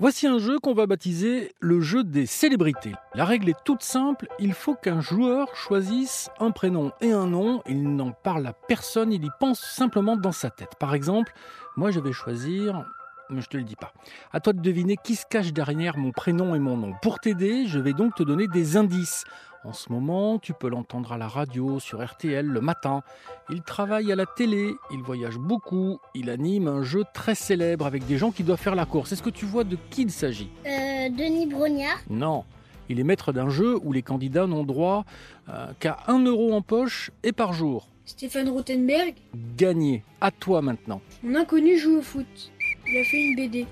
Voici un jeu qu'on va baptiser le jeu des célébrités. La règle est toute simple, il faut qu'un joueur choisisse un prénom et un nom, il n'en parle à personne, il y pense simplement dans sa tête. Par exemple, moi je vais choisir mais je te le dis pas. À toi de deviner qui se cache derrière mon prénom et mon nom. Pour t'aider, je vais donc te donner des indices. En ce moment, tu peux l'entendre à la radio, sur RTL le matin. Il travaille à la télé, il voyage beaucoup, il anime un jeu très célèbre avec des gens qui doivent faire la course. Est-ce que tu vois de qui il s'agit? Euh, Denis Brognard Non. Il est maître d'un jeu où les candidats n'ont droit euh, qu'à 1 euro en poche et par jour. Stéphane Rothenberg? Gagné. À toi maintenant. Mon inconnu joue au foot. Il a fait une BD.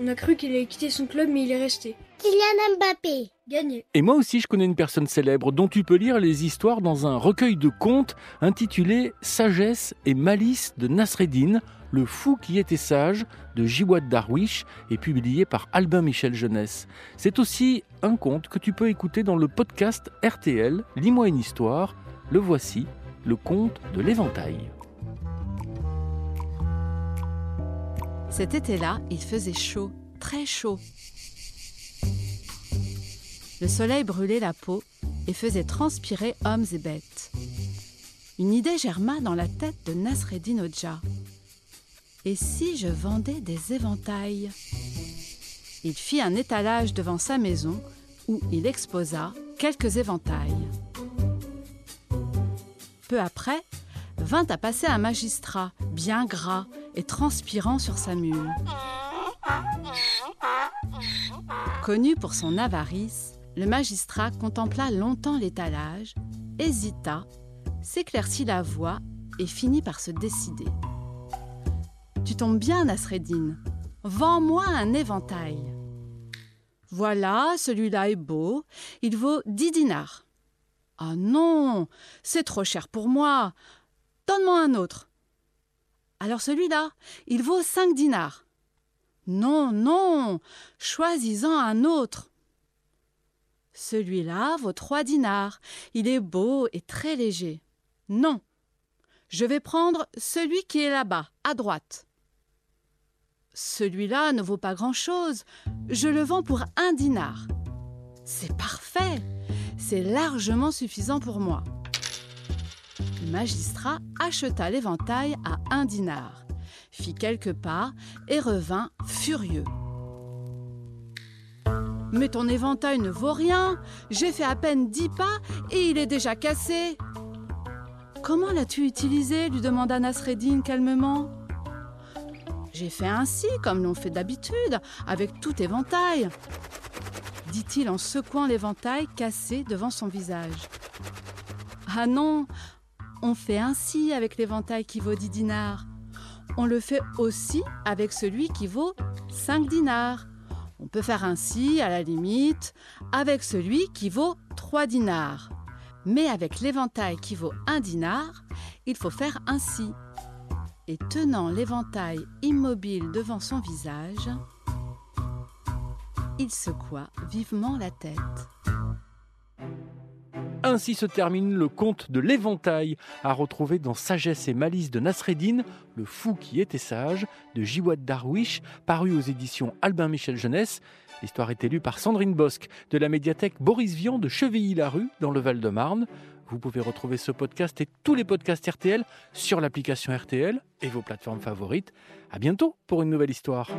On a cru qu'il allait quitter son club, mais il est resté. Kylian Mbappé. Gagné. Et moi aussi, je connais une personne célèbre dont tu peux lire les histoires dans un recueil de contes intitulé Sagesse et malice de Nasreddin, le fou qui était sage de Jiwad Darwish et publié par Albin Michel Jeunesse. C'est aussi un conte que tu peux écouter dans le podcast RTL Lis-moi une histoire. Le voici, le conte de l'éventail. Cet été-là, il faisait chaud, très chaud. Le soleil brûlait la peau et faisait transpirer hommes et bêtes. Une idée germa dans la tête de Nasreddin Oja. Et si je vendais des éventails? Il fit un étalage devant sa maison où il exposa quelques éventails. Peu après, vint à passer un magistrat, bien gras et transpirant sur sa mule. Connu pour son avarice, le magistrat contempla longtemps l'étalage, hésita, s'éclaircit la voix et finit par se décider. Tu tombes bien, Nasreddin. Vends-moi un éventail. Voilà, celui-là est beau. Il vaut dix dinars. Ah non, c'est trop cher pour moi. Donne-moi un autre. Alors celui-là, il vaut cinq dinars. Non, non, choisis-en un autre. Celui-là vaut trois dinars. Il est beau et très léger. Non. Je vais prendre celui qui est là-bas, à droite. Celui-là ne vaut pas grand-chose. Je le vends pour un dinar. C'est parfait. C'est largement suffisant pour moi. Le magistrat acheta l'éventail à un dinar, fit quelques pas et revint furieux. Mais ton éventail ne vaut rien. J'ai fait à peine dix pas et il est déjà cassé. Comment l'as-tu utilisé? lui demanda Nasreddin calmement. J'ai fait ainsi, comme l'on fait d'habitude, avec tout éventail, dit-il en secouant l'éventail cassé devant son visage. Ah non, on fait ainsi avec l'éventail qui vaut 10 dinars. On le fait aussi avec celui qui vaut 5 dinars. On peut faire ainsi, à la limite, avec celui qui vaut 3 dinars. Mais avec l'éventail qui vaut 1 dinar, il faut faire ainsi. Et tenant l'éventail immobile devant son visage, il secoua vivement la tête. Ainsi se termine le conte de l'éventail, à retrouver dans Sagesse et malice de Nasreddin, le fou qui était sage, de Jiwad Darwish, paru aux éditions Albin Michel Jeunesse. L'histoire est élue par Sandrine Bosque de la médiathèque Boris Vian de Chevilly-la-Rue, dans le Val-de-Marne. Vous pouvez retrouver ce podcast et tous les podcasts RTL sur l'application RTL et vos plateformes favorites. À bientôt pour une nouvelle histoire.